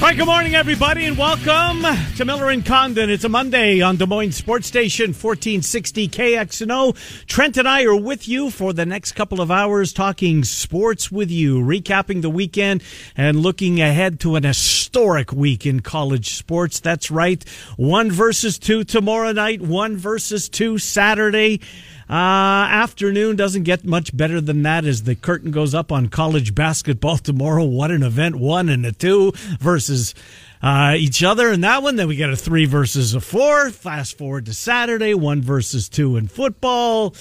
Right, good morning, everybody, and welcome to Miller and Condon. It's a Monday on Des Moines Sports Station, 1460 KXNO. Trent and I are with you for the next couple of hours, talking sports with you, recapping the weekend, and looking ahead to an historic week in college sports. That's right, one versus two tomorrow night, one versus two Saturday. Uh, afternoon doesn't get much better than that as the curtain goes up on college basketball tomorrow. What an event. One and a two versus uh, each other in that one. Then we get a three versus a four. Fast forward to Saturday, one versus two in football.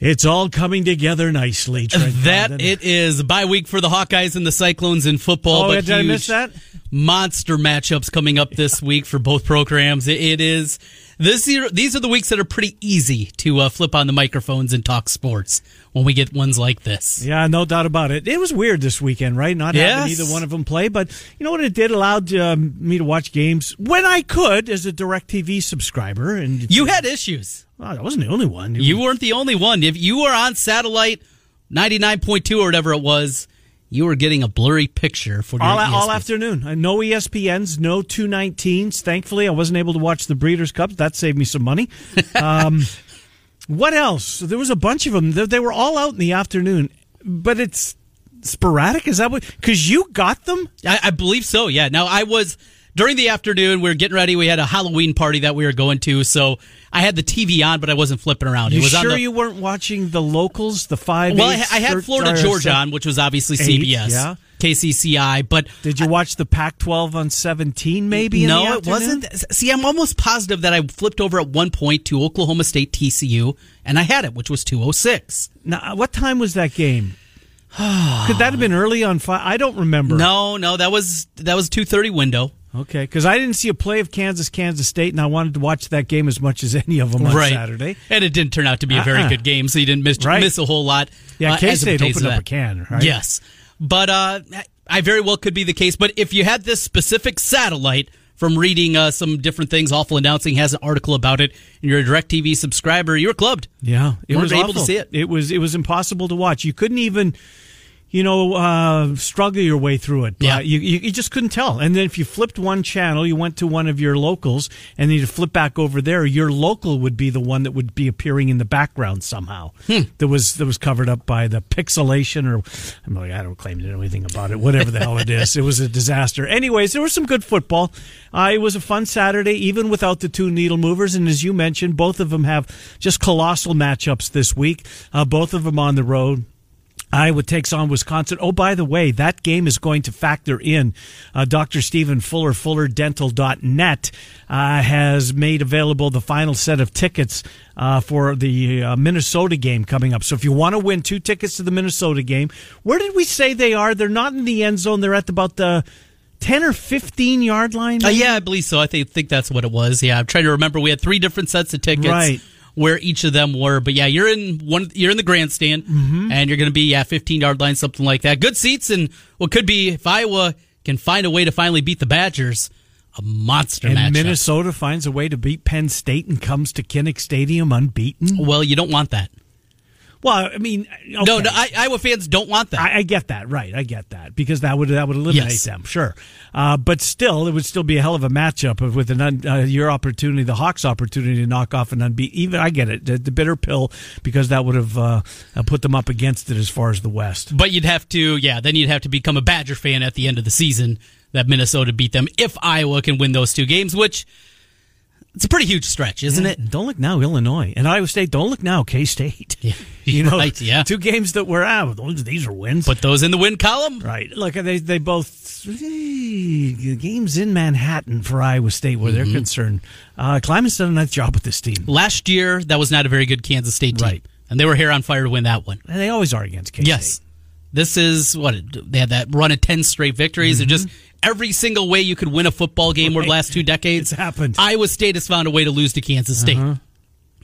It's all coming together nicely. Trent That Condon. it is bye week for the Hawkeyes and the Cyclones in football. Oh, but did I miss that? Monster matchups coming up this week for both programs. It- it is this year. These are the weeks that are pretty easy to uh, flip on the microphones and talk sports when we get ones like this. Yeah, no doubt about it. It was weird this weekend, right? Not having either one of them play, but you know what it did? Allowed um, me to watch games when I could as a DirecTV subscriber. And You had issues. Well, I wasn't the only one. You weren't the only one. If you were on satellite ninety nine point two or whatever it was, you were getting a blurry picture for your all, all afternoon. Uh, No ESPNs, no 219s. Thankfully, I wasn't able to watch the Breeders' Cup. That saved me some money. Um, what else? There was a bunch of them. They, they were all out in the afternoon, but it's sporadic. Is that what? Because you got them. I, I believe so. Yeah. Now I was during the afternoon. We were getting ready. We had a Halloween party that we were going to, so I had the TV on, but I wasn't flipping around. You it was sure on the, you weren't watching the locals, the five? well. I, eights, I had Florida uh, or Georgia on, which was obviously Eight, CBS. yeah. KCCI, but Did you watch the Pac-12 on 17? Maybe. no, it wasn't. See, I'm almost positive that I flipped over at one point to Oklahoma State TCU, and I had it, which was 206. Now, uh, what time was that game? Could that have been early on? Five? I don't remember. No, no, that was that was 230 window. Okay, because I didn't see a play of Kansas, Kansas State, and I wanted to watch that game as much as any of them on right. Saturday. And it didn't turn out to be a very Uh-uh. good game, so you didn't miss, Right. miss a whole lot. Yeah, uh, it K-State opened up a can, right? Yes. But uh, I very well could be the case. But if you had this specific satellite from reading uh, some different things, Awful Announcing has an article about it, and you're a DirecTV subscriber, you were clubbed. Yeah, it was able to see it. It was it was impossible to watch. You couldn't even, you know, uh, struggle your way through it. Yeah. Uh, you, you you just couldn't tell. And then if you flipped one channel, you went to one of your locals, and then you flip back over there. Your local would be the one that would be appearing in the background somehow. Hmm. That was that was covered up by the pixelation, or I'm like I don't claim to know anything about it. Whatever the hell it is, it was a disaster. Anyways, there was some good football. Uh, it was a fun Saturday, even without the two needle movers. And as you mentioned, both of them have just colossal matchups this week. Uh, both of them on the road. Iowa takes on Wisconsin. Oh, by the way, that game is going to factor in. Uh, Dr. Stephen Fuller, fullerdental.net, uh, has made available the final set of tickets uh, for the uh, Minnesota game coming up. So if you want to win two tickets to the Minnesota game, where did we say they are? They're not in the end zone. They're at about the 10 or 15 yard line. Uh, yeah, I believe so. I think, think that's what it was. Yeah, I'm trying to remember. We had three different sets of tickets. Right. Where each of them were, but yeah, you're in one. You're in the grandstand, Mm-hmm. and you're going to be yeah, 15 yard line, something like that. Good seats, and what could be if Iowa can find a way to finally beat the Badgers, a monster And matchup. Minnesota finds a way to beat Penn State and comes to Kinnick Stadium unbeaten. Well, you don't want that. Well, I mean, No, okay. no, I, Iowa fans don't want that. I, I get that, right? I get that because that would that would eliminate Yes. them, sure. Uh, but still, it would still be a hell of a matchup of- with an un, uh, your opportunity, the Hawks' opportunity to knock off an unbeaten. Even I get it, the, the bitter pill because that would have uh, uh, put them up against it as far as the West. but you'd have to, yeah, then you'd have to become a Badger fan at the end of the season that Minnesota beat them if Iowa can win those two games, which it's a pretty huge stretch, isn't it? Don't look now, Illinois and Iowa State. Don't look now, K State. Yeah. you know, Right, yeah. two games that were out. these are wins. Put those in the win column. Right. Look, they they both games in Manhattan for Iowa State where Mm-hmm. they're concerned. Uh, Klieman's done a nice job with this team, Last year, that was not a very good Kansas State team. Right. And they were here on fire to win that one. and they always are against K State. Yes. This is what they had that run of 10 straight victories and mm-hmm. just every single way you could win a football game over the last two decades. It's happened. Iowa State has found a way to lose to Kansas State. Uh-huh.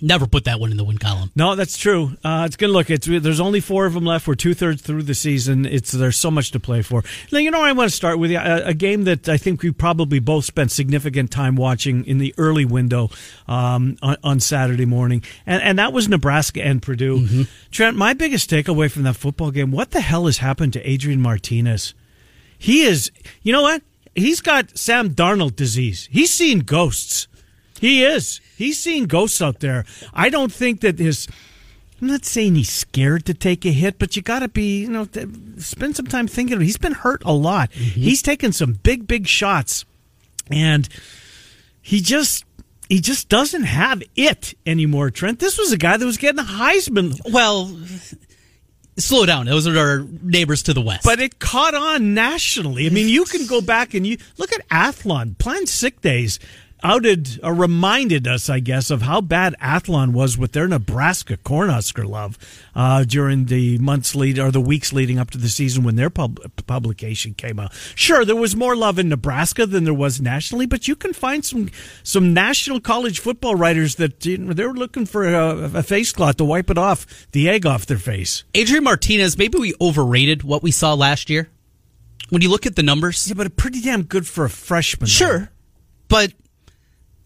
Never put that one in the win column. No, that's true. Uh, it's good. Look, it's there's only four of them left. We're two thirds through the season. It's there's so much to play for. Now, you know, I want to start with a, a, game that I think we probably both spent significant time watching in the early window um, on, on, Saturday morning, and and that was Nebraska and Purdue. Mm-hmm. Trent, my biggest takeaway from that football game: what the hell has happened to Adrian Martinez? He is, you know what? He's got Sam Darnold disease. He's seen ghosts. He is. He's seeing ghosts out there. I don't think that his. I'm not saying he's scared to take a hit, but you got to be, you know, spend some time thinking. He's been hurt a lot. Mm-hmm. He's taken some big, big shots, and he just he just doesn't have it anymore. Trent, this was a guy that was getting a Heisman. Well, slow down. Those are our neighbors to the west. But it caught on nationally. I mean, you can go back and you look at Athlon, planned sick days outed or reminded us, I guess, of how bad Athlon was with their Nebraska Cornhusker love uh, during the months lead or the weeks leading up to the season when their pub- publication came out. Sure, there was more love in Nebraska than there was nationally, but you can find some some national college football writers that you know, they're looking for a, a face cloth to wipe it off, the egg off their face. Adrian Martinez, maybe we overrated what we saw last year. When you look at the numbers, yeah, but pretty damn good for a freshman. Sure, though. but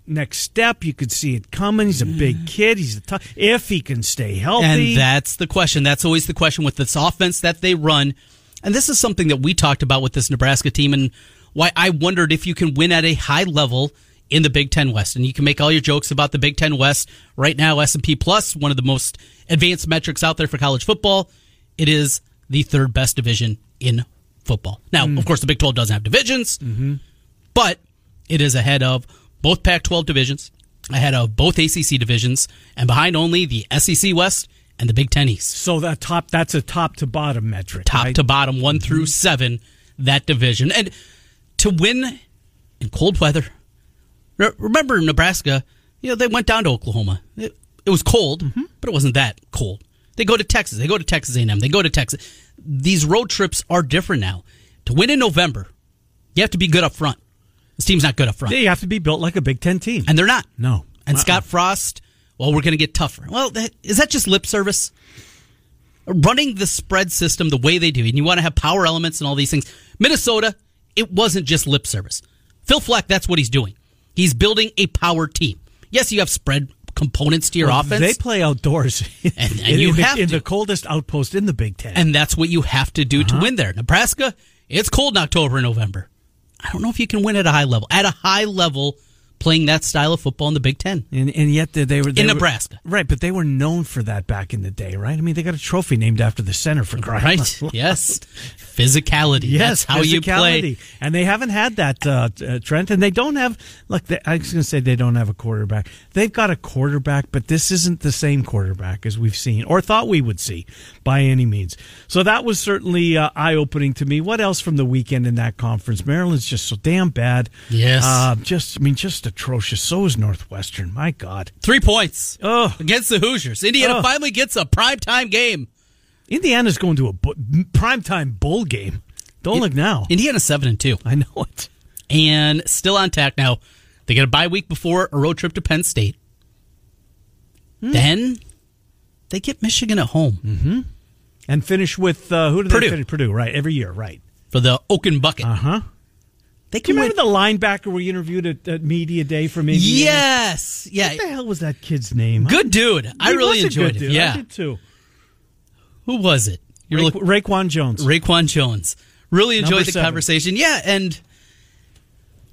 next step. You could see it coming. He's a big kid. He's a tough. If he can stay healthy, and that's the question. That's always the question with this offense that they run. And this is something that we talked about with this Nebraska team, and why I wondered if you can win at a high level in the Big Ten West. And you can make all your jokes about the Big Ten West right now. S and P Plus, one of the most advanced metrics out there for college football. It is the third best division in football. Now, mm. of course, the Big Twelve doesn't have divisions, mm-hmm. but it is ahead of both Pac 12 divisions, ahead of both ACC divisions, and behind only the SEC West and the Big Ten East. So that top that's a top to bottom metric. Top right? to bottom, one mm-hmm. through seven, that division. And to win in cold weather, remember Nebraska, you know, they went down to Oklahoma. It, it was cold, mm-hmm. but it wasn't that cold. They go to Texas. They go to Texas A&M. They go to Texas. These road trips are different now. To win in November, you have to be good up front. This team's not good up front. Yeah, you have to be built like a Big Ten team. And they're not. No. And uh-uh. Scott Frost, well, we're going to get tougher. Well, that, is that just lip service? Running the spread system the way they do, and you want to have power elements and all these things. Minnesota, it wasn't just lip service. Phil Fleck, that's what he's doing. He's building a power team. Yes, you have spread components to your well, offense. They play outdoors, and, and in, you in have the, in the coldest outpost in the Big Ten, and that's what you have to do uh-huh. to win there. Nebraska, it's cold in October and November. I don't know if you can win at a high level. At a high level, playing that style of football in the Big Ten. And, and yet they, they were they in were, Nebraska, right? But they were known for that back in the day, right? I mean, they got a trophy named after the center for crying right. yes, physicality. Yes, That's how you play. And they haven't had that, uh, uh, Trent. And they don't have. Look, they, I was going to say they don't have a quarterback. They've got a quarterback, but this isn't the same quarterback as we've seen or thought we would see by any means. So that was certainly uh, eye opening to me. What else from the weekend in that conference? Maryland's just so damn bad. Yes, uh, just I mean, just atrocious. So is Northwestern. My God, three points oh. against the Hoosiers. Indiana oh. finally gets a primetime game. Indiana's going to a primetime bowl game. Don't it, look now. Indiana seven and two. I know it, and still on tack now. They get a bye week before a road trip to Penn State. Hmm. Then they get Michigan at home. Mm-hmm. And finish with uh, who do Purdue. they finish? Purdue, right? Every year, right? For the Oaken Bucket. Uh huh. They can Do you remember win. the linebacker we interviewed at, at Media Day from Indiana? Yes. Yeah. What the hell was that kid's name? Good dude. I really enjoyed it. Yeah. I did too. Who was it? You're Ra- Reakwon Jones. Reakwon Jones. Really enjoyed Number the seven. conversation. Yeah, and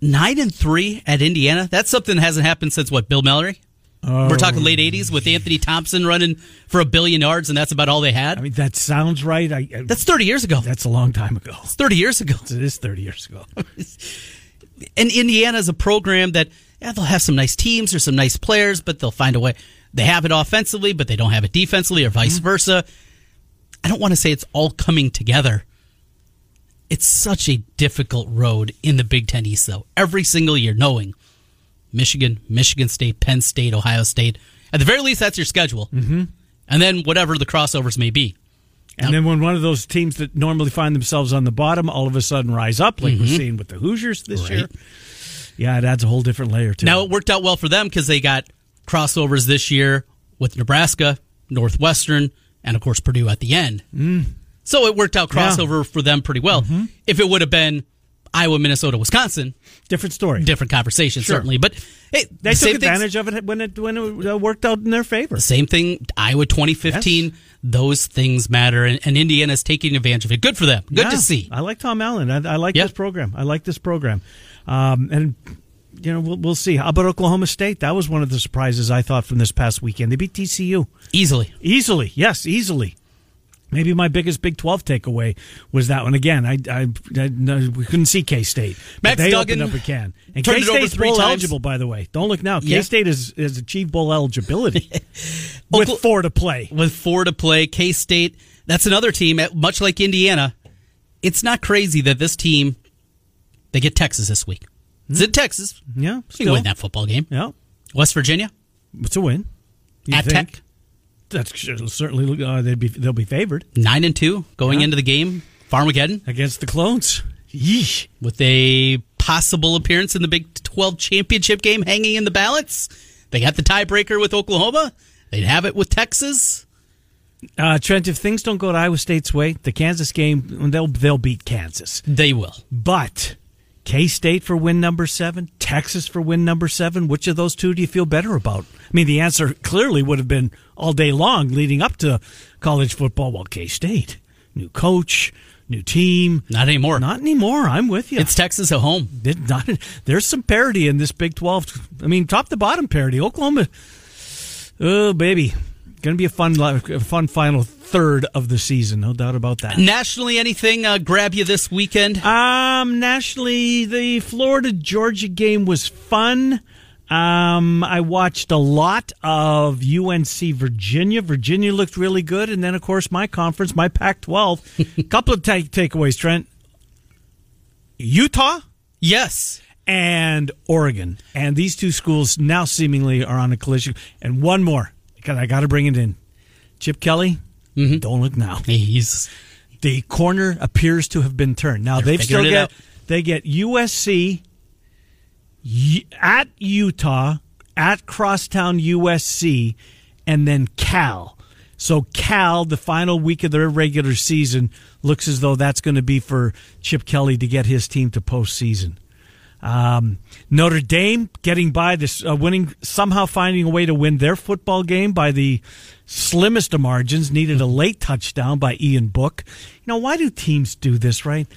nine and three at Indiana. That's something that hasn't happened since what? Bill Mallory. Oh. We're talking late '80s with Anthony Thompson running for a billion yards, and that's about all they had. I mean, that sounds right. I, I, that's 30 years ago. That's a long time ago. It's 30 years ago. It is 30 years ago. and Indiana is a program that yeah, they'll have some nice teams or some nice players, but they'll find a way. They have it offensively, but they don't have it defensively, or vice mm-hmm. versa. I don't want to say it's all coming together. It's such a difficult road in the Big Ten East, though. Every single year, knowing Michigan, Michigan State, Penn State, Ohio State. At the very least, that's your schedule. Mm-hmm. And then whatever the crossovers may be. And now, then when one of those teams that normally find themselves on the bottom all of a sudden rise up, like mm-hmm. we're seeing with the Hoosiers this right. year, yeah, it adds a whole different layer to now, it. Now, it worked out well for them because they got crossovers this year with Nebraska, Northwestern, and of course Purdue at the end. Mm. So it worked out crossover for them pretty well. Mm-hmm. If it would have been Iowa, Minnesota, Wisconsin, different story, different conversation sure. certainly. But hey, they took advantage things, of it when it when it uh, worked out in their favor. Same thing, Iowa 2015. Yes. Those things matter, and, and Indiana's taking advantage of it. Good for them. Good yeah. to see. I like Tom Allen. I, I like yep. this program. I like this program, um, and you know, we'll, we'll, see. How about Oklahoma State? That was one of the surprises I thought from this past weekend. They beat TCU easily. Easily, yes, easily. Maybe my biggest Big Twelve takeaway was that one. Again, I, I, I no, we couldn't see K State. Max they Duggan opened up a can. And K State's bowl times. eligible, by the way. Don't look now. K State has, has achieved bowl eligibility with four to play. With four to play, K State. That's another team. Much like Indiana, it's not crazy that this team they get Texas this week. It's in hmm. Texas. Yeah, still. you win that football game. Yeah, West Virginia. It's a win. You At think? Tech. That's certainly uh, they'd be they'll be favored. Nine and two going yeah. into the game. Farmageddon against the Clones. Yeesh. With a possible appearance in the Big Twelve championship game hanging in the balance. They got the tiebreaker with Oklahoma. They'd have it with Texas. Uh, Trent, if things don't go to Iowa State's way, the Kansas game they'll they'll beat Kansas. They will. But K State for win number seven, Texas for win number seven. Which of those two do you feel better about? I mean, the answer clearly would have been all day long leading up to college football. Well, K State, new coach, new team. Not anymore. Not anymore. I'm with you. It's Texas at home. Not, there's some parity in this Big 12. I mean, top to bottom parity. Oklahoma, oh, baby. Going to be a fun, fun final third of the season, no doubt about that. Nationally, anything uh, grab you this weekend? Um, nationally, the Florida Georgia game was fun. Um, I watched a lot of UNC Virginia. Virginia looked really good, and then of course my conference, my Pac-12. A couple of take- takeaways, Trent. Utah, yes, and Oregon, and these two schools now seemingly are on a collision. And one more. I got to bring it in. Chip Kelly, mm-hmm. don't look now. He's the corner appears to have been turned. Now they've still get they get USC at Utah, at Crosstown USC, and then Cal. So Cal, the final week of their regular season, looks as though that's going to be for Chip Kelly to get his team to postseason. Um, Notre Dame getting by this, uh, winning somehow finding a way to win their football game by the slimmest of margins. Needed a late touchdown by Ian Book. You know why do teams do this? Right?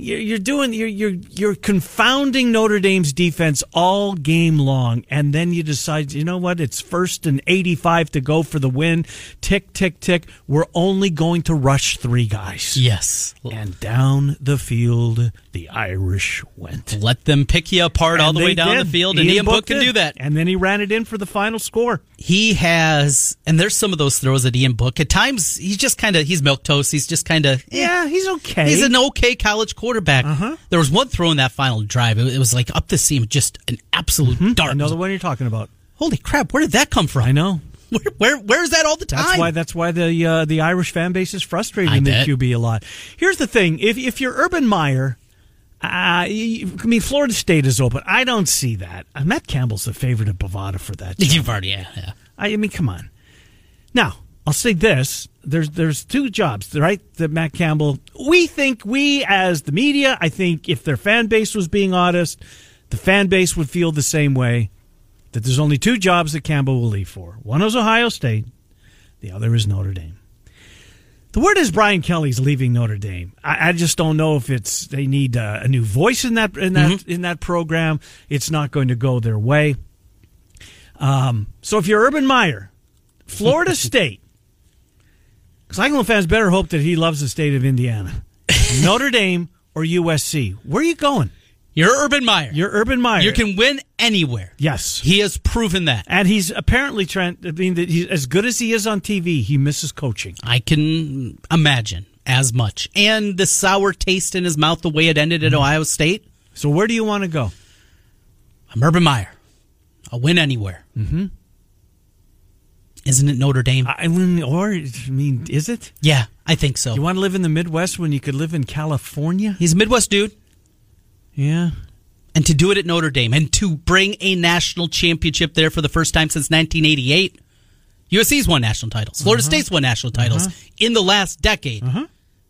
You're doing you're you're you're confounding Notre Dame's defense all game long, and then you decide, you know what? It's first and eighty-five to go for the win. Tick tick tick. We're only going to rush three guys. Yes, and down the field the Irish went. Let them pick you apart and all the way down did. the field, and Ian, Ian Book, Book can do that. And then he ran it in for the final score. He has, and there's some of those throws at Ian Book. At times, he's just kind of he's milk toast. He's just kind of eh. yeah, he's okay. He's an okay college quarterback. Uh-huh. There was one throw in that final drive. It, was like up the seam, just an absolute mm-hmm. dart. I know the one you're talking about. Holy crap! Where did that come from? I know. Where, where where's that all the time? That's why that's why the uh, the Irish fan base is frustrating in the QB a lot. Here's the thing: if if you're Urban Meyer, uh, I mean Florida State is open. I don't see that. Uh, Matt Campbell's the favorite of Bovada for that. Job. You've already yeah, yeah. I, I mean, come on. Now I'll say this: there's there's two jobs, right? That Matt Campbell. We think we as the media. I think if their fan base was being honest, the fan base would feel the same way. That there's only two jobs that Campbell will leave for. One is Ohio State. The other is Notre Dame. The word is Brian Kelly's leaving Notre Dame. I, I just don't know if it's they need a, a new voice in that in that mm-hmm. in that program. It's not going to go their way. Um, so if you're Urban Meyer, Florida State Cyclone fans better hope that he loves the state of Indiana. Notre Dame or USC. Where are you going? You're Urban Meyer. You're Urban Meyer. You can win anywhere. Yes. He has proven that. And he's apparently, Trent, I mean, that he's, as good as he is on TV, he misses coaching. I can imagine as much. And the sour taste in his mouth, the way it ended at mm-hmm. Ohio State. So where do you want to go? I'm Urban Meyer. I'll win anywhere. Mm-hmm. Isn't it Notre Dame? I mean, or I mean, is it? Yeah, I think so. You want to live in the Midwest when you could live in California? He's a Midwest dude. Yeah. And to do it at Notre Dame and to bring a national championship there for the first time since 1988. USC's won national titles. Florida Uh-huh. State's won national uh-huh. titles in the last decade. Uh-huh.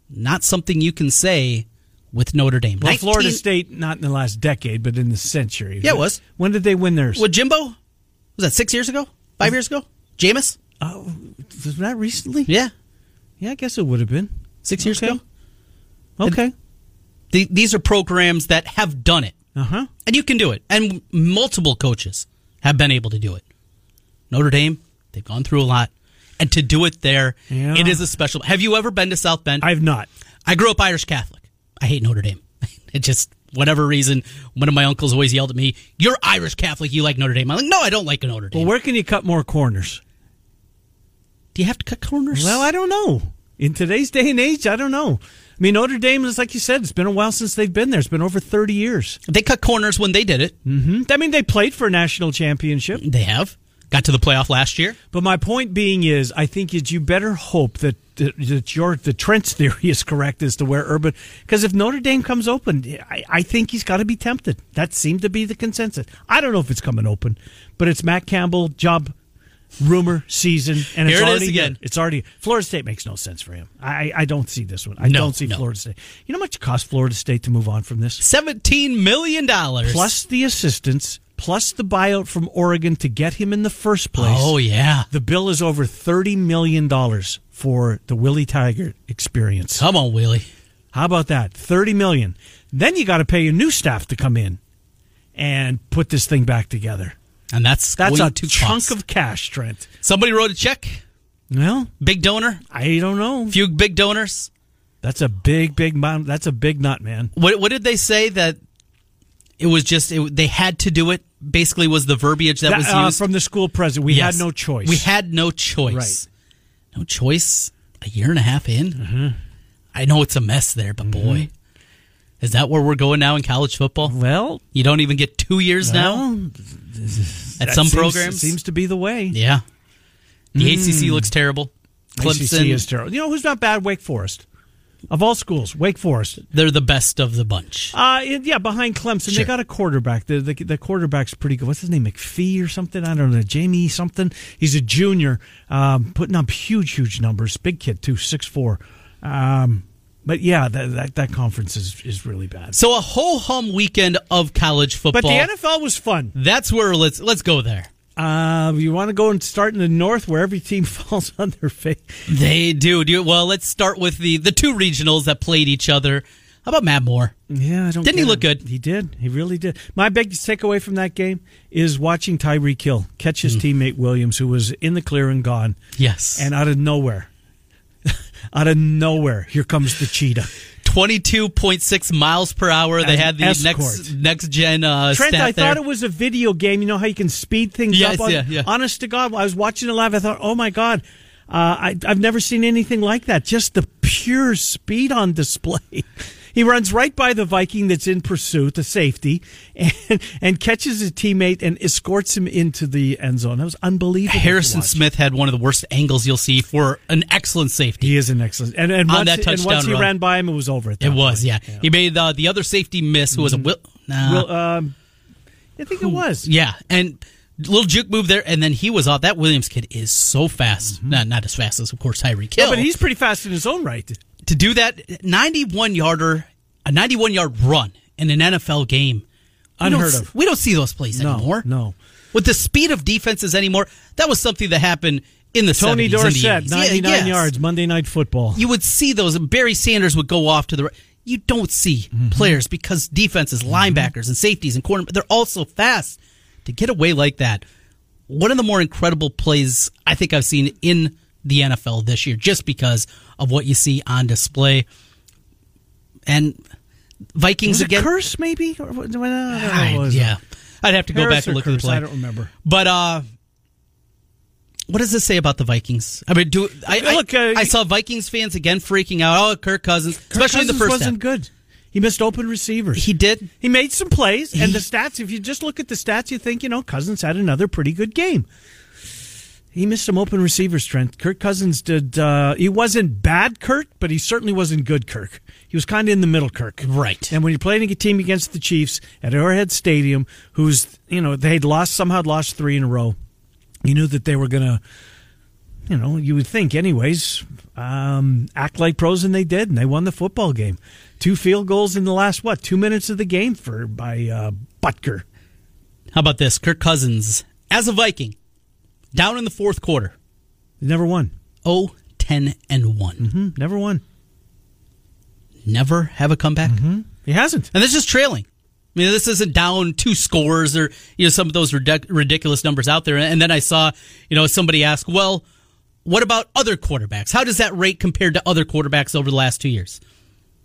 Not something you can say with Notre Dame. Well, 19 Florida State, not in the last decade, but in the century. Yeah, it was. When did they win theirs? With Jimbo? Was that six years ago? Five mm. years ago? Jameis? Oh, was that recently? Yeah. Yeah, I guess it would have been. Six years Okay. ago? Okay. The, these are programs that have done it. Uh huh. And you can do it. And multiple coaches have been able to do it. Notre Dame, they've gone through a lot. And to do it there, Yeah. it is a special. Have you ever been to South Bend? I've not. I grew up Irish Catholic. I hate Notre Dame. It just, whatever reason, one of my uncles always yelled at me, You're Irish Catholic, you like Notre Dame. I'm like, No, I don't like Notre Dame. Well, where can you cut more corners? Do you have to cut corners? Well, I don't know. In today's day and age, I don't know. I mean, Notre Dame is like you said. It's been a while since they've been there. It's been over thirty years. they cut corners when they did it. hmm I mean, they played for a national championship. They have. Got to the playoff last year. But my point being is, I think that you better hope that that, that your the Trent's theory is correct as to where Urban. Because if Notre Dame comes open, I, I think he's got to be tempted. That seemed to be the consensus. I don't know if it's coming open, but it's Matt Campbell job rumor season, and it's Here it is already again. It's already Florida State makes no sense for him. I I don't see this one. I No, don't see no. Florida State. You know how much it cost Florida State to move on from this? $17 million. Plus the assistance, plus the buyout from Oregon to get him in the first place. Oh, yeah. The bill is over thirty million dollars for the Willie Taggart experience. Come on, Willie. How about that? Thirty million. Then you got to pay your new staff to come in and put this thing back together. And that's That's a chunk cost. of cash, Trent. Somebody wrote a check. Well, Big donor. I don't know. Few big donors. That's a big, big amount. That's a big nut, man. What, what did they say that it was just it, they had to do it? Basically, was the verbiage that, That, was uh, used from the school president. We Yes. had no choice. We had no choice. Right. No choice. A year and a half in. Mm-hmm. I know it's a mess there, but boy, is that where we're going now in college football? well, You don't even get two years now well, at that some seems- programs. seems to be the way. yeah, the ACC looks terrible. Clemson ACC is terrible. You know who's not bad? Wake Forest. Of all schools, Wake Forest. They're the best of the bunch. Uh, yeah, behind Clemson, they got a quarterback. The, the the quarterback's pretty good. What's his name? McPhee or something? I don't know. Jamie something. He's a junior, um, putting up huge, huge numbers. Big kid too, six four. Um, but yeah, that, that that conference is is really bad. So a whole hum weekend of college football. But the NFL was fun. That's where let's let's go there. Uh, you want to go and start in the north where every team falls on their face. They do. do well, let's start with the the two regionals that played each other. How about Matt Moore? Yeah, I don't. Didn't he look good? He did. He really did. My biggest takeaway from that game is watching Tyreek Hill catch his teammate Williams, who was in the clear and gone, Yes. and out of nowhere, out of nowhere, here comes the cheetah. 22.6 miles per hour. They had the escort. next next gen uh, Trent, I there. thought it was a video game. You know how you can speed things Yes, up? On, yeah, yeah. Honest to God, I was watching it live. I thought, oh my God, I, I've never seen anything like that. Just the pure speed on display. He runs right by the Viking that's in pursuit, the safety, and, and catches his teammate and escorts him into the end zone. That was unbelievable. Harrison. Smith had one of the worst angles you'll see for an excellent safety. He is an excellent. And, and On once, that and touchdown once he run. ran by him, it was over. At that It was, point. yeah. He made uh, the other safety miss, who was a Will. Nah, Well, um, I think it was. yeah, and little juke move there, and then he was off. That Williams kid is so fast. Mm-hmm. Not not as fast as, of course, Tyreek Hill. Oh, but he's pretty fast in his own right. to do that 91 yarder, a 91 yard run in an NFL game. Unheard of. We don't see those plays No, anymore. no. With the speed of defenses anymore, that was something that happened in the Tony 70s and the Dorsett, 80s. 99 Yeah, yes. yards, Monday Night Football. You would see those, and Barry Sanders would go off to the right. You don't see Mm-hmm. players because defenses, linebackers, and safeties and corner, they're all so fast. To get away like that, one of the more incredible plays I think I've seen in the NFL this year, just because of what you see on display. And Vikings was it again. curse maybe? Or, what- I don't what it yeah, I'd have to go back and look at the play. I don't remember. But uh, what does this say about the Vikings? I mean, do I, I Look, uh, I saw Vikings fans again freaking out. Oh, Kirk Cousins, Kirk especially in the first wasn't half. good. He missed open receivers. He did. He made some plays, and He- the stats. If you just look at the stats, you think you know Cousins had another pretty good game. He missed some open receivers, Trent. Kirk Cousins did. Uh, he wasn't bad, Kirk, but he certainly wasn't good, Kirk. He was kind of in the middle, Kirk. Right. And when you're playing a team against the Chiefs at Arrowhead Stadium, who's you know they'd lost somehow had lost three in a row, you knew that they were going to, you know, you would think, anyways, um, act like pros, and they did, and they won the football game. Two field goals in the last what two minutes of the game for by uh, Butker. How about this? Kirk Cousins, as a Viking, down in the fourth quarter, never won. 0 10 and one hmm Never won. Never have a comeback. He hasn't. And this is trailing. I mean, this isn't down two scores or you know some of those ridic- ridiculous numbers out there. And then I saw you know somebody ask, well, what about other quarterbacks? How does that rate compared to other quarterbacks over the last two years?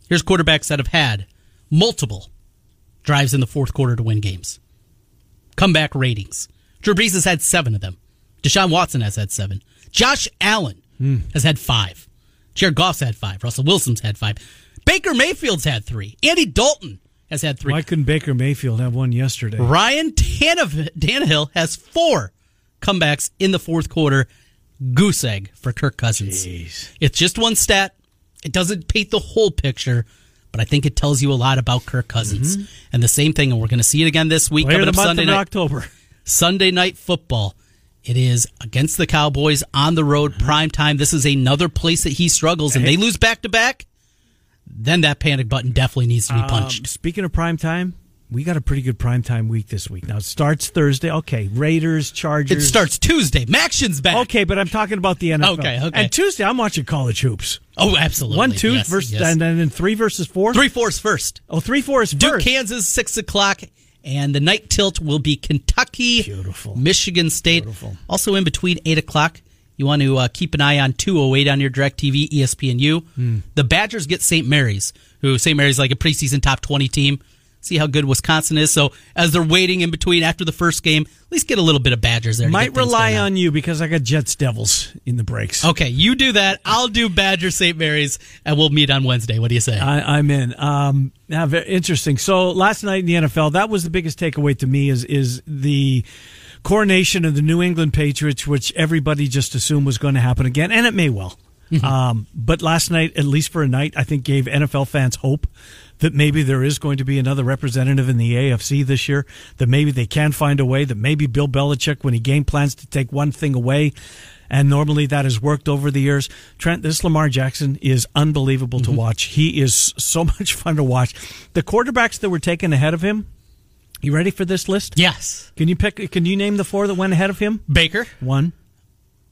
Here's quarterbacks that have had multiple drives in the fourth quarter to win games. Comeback ratings. Drew Brees has had seven of them. Deshaun Watson has had seven. Josh Allen hmm. has had five. Jared Goff's had five. Russell Wilson's had five. Baker Mayfield's had three. Andy Dalton has had three. Why couldn't Baker Mayfield have one yesterday? Ryan Tannehill, Tannehill has four comebacks in the fourth quarter. Goose egg for Kirk Cousins. Jeez. It's just one stat. It doesn't paint the whole picture, but I think it tells you a lot about Kirk Cousins. And the same thing, and we're going to see it again this week Player coming up Sunday in night. October. Sunday night football. It is against the Cowboys on the road, prime time. This is another place that he struggles, and they lose back to back. Then that panic button definitely needs to be punched. Um, speaking of prime time, we got a pretty good prime time week this week. Now it starts Thursday. Okay, Raiders, Chargers. it starts Tuesday. MACtion's back. Okay, but I'm talking about the NFL. Okay, okay. And Tuesday, I'm watching college hoops. Oh, absolutely. One, two Yes, versus, yes. and then three versus four. Three fours first. Oh, three, four is Duke, first. Kansas, six o'clock, and the night tilt will be Kentucky, Beautiful. Michigan State. Beautiful. Also in between eight o'clock, you want to uh, keep an eye on two oh eight on your DirecTV ESPNU. Hmm. The Badgers get St. Mary's, who St. Mary's like a preseason top twenty team. See how good Wisconsin is. So as they're waiting in between after the first game, at least get a little bit of Badgers there. Might rely on you because I got Jets Devils in the breaks. Okay, you do that. I'll do Badger St. Mary's, and we'll meet on Wednesday. What do you say? I, I'm in. Um, very interesting. So last night in the NFL, that was the biggest takeaway to me is is the coronation of the New England Patriots, which everybody just assumed was going to happen again, and it may well. Um, but last night, at least for a night, I think gave NFL fans hope that maybe there is going to be another representative in the AFC this year. That maybe they can find a way. That maybe Bill Belichick, when he game plans to take one thing away, and normally that has worked over the years. Trent, this Lamar Jackson is unbelievable to watch. He is so much fun to watch. The quarterbacks that were taken ahead of him. You ready for this list? yes, Can you pick? Can you name the four that went ahead of him? Baker, One.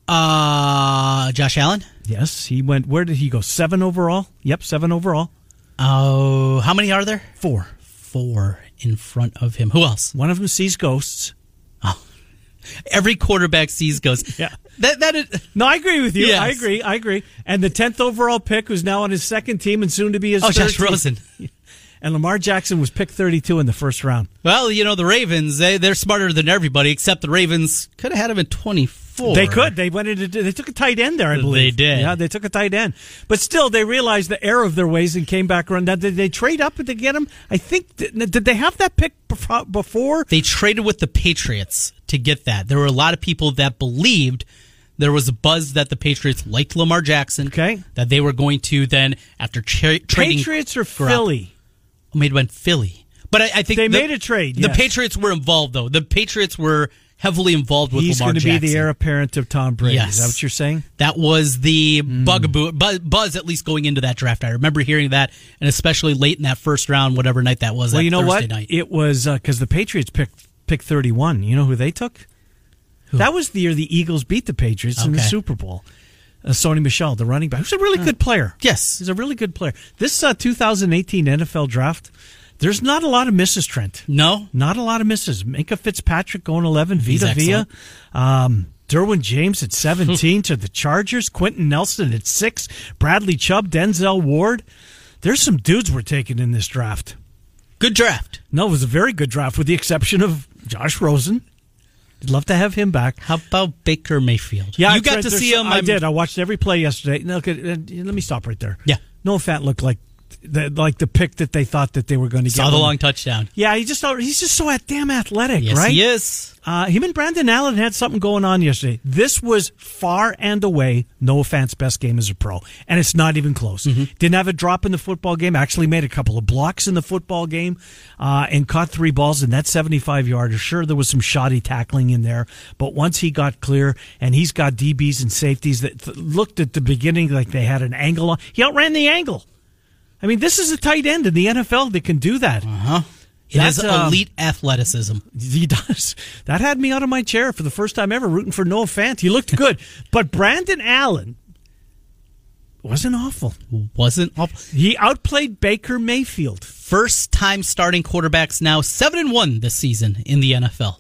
uh, Josh Allen. Yes, he went. Where did he go? Seven overall. Yep, seven overall. Oh, how many are there? Four. Four in front of him. Who else? One of them sees ghosts. Oh. Every quarterback sees ghosts. Yeah. That that is. No, I agree with you. Yes. I agree. I agree. And the tenth overall pick, who's now on his second team and soon to be his Oh, Josh team. Rosen. And Lamar Jackson was picked thirty-two in the first round. Well, you know the Ravens. They they're smarter than everybody. Except the Ravens could have had him in twenty four. They could. They went into. They took a tight end there, I believe. They did. Yeah, they took a tight end. But still, they realized the error of their ways and came back around. Now, did they trade up to get him? I think. Did they have that pick before? They traded with the Patriots to get that. There were a lot of people that believed there was a buzz that the Patriots liked Lamar Jackson. Okay. That they were going to then after tra- trading Patriots or Philly? made went Philly. But I, I think They the- made a trade, The. Patriots were involved though. The Patriots were heavily involved with He's Lamar going to be the heir apparent of Tom Brady. Yes. Is that what you're saying? That was the Hmm. bugaboo buzz, buzz at least going into that draft. I remember hearing that, and especially late in that first round, whatever night that was. Well, that you know Thursday what? Night. It was because the Patriots picked picked 31. You know who they took? That was the year the Eagles beat the Patriots in the Super Bowl. Uh, Sony Michel, the running back, who's a really good player. Yes. He's a really good player. This uh, 2018 NFL draft, there's not a lot of misses, Trent. no, Not a lot of misses. Minkah Fitzpatrick going 11. He's Vita Vea. excellent. Um, Derwin James at 17 to the Chargers. Quenton Nelson at 6. Bradley Chubb, Denzel Ward. There's some dudes we're taking in this draft. good draft. No, it was a very good draft with the exception of Josh Rosen. I'd love to have him back. How about Baker Mayfield? Yeah, you got to see him. I I'm- did. I watched every play yesterday. No, okay, uh, let me stop right there. Yeah. Noah Fant looked like the, like the pick that they thought that they were going to get. Saw the long touchdown. Yeah, he just he's just so damn athletic, right? Yes, right? he is. Uh, him and Brandon Allen had something going on yesterday. This was far and away Noah Fant's best game as a pro, and it's not even close. Didn't have a drop in the football game. Actually made a couple of blocks in the football game, uh, and caught three balls in that seventy-five yarder. Sure, there was some shoddy tackling in there, but once he got clear, and he's got DBs and safeties that th- looked at the beginning like they had an angle on. He outran the angle. I mean, this is a tight end in the NFL that can do that. It is That's, um, elite athleticism. He does. That had me out of my chair for the first time ever, rooting for Noah Fant. He looked good, but Brandon Allen wasn't awful. Wasn't awful. He outplayed Baker Mayfield. first time starting quarterbacks now seven and one this season in the NFL.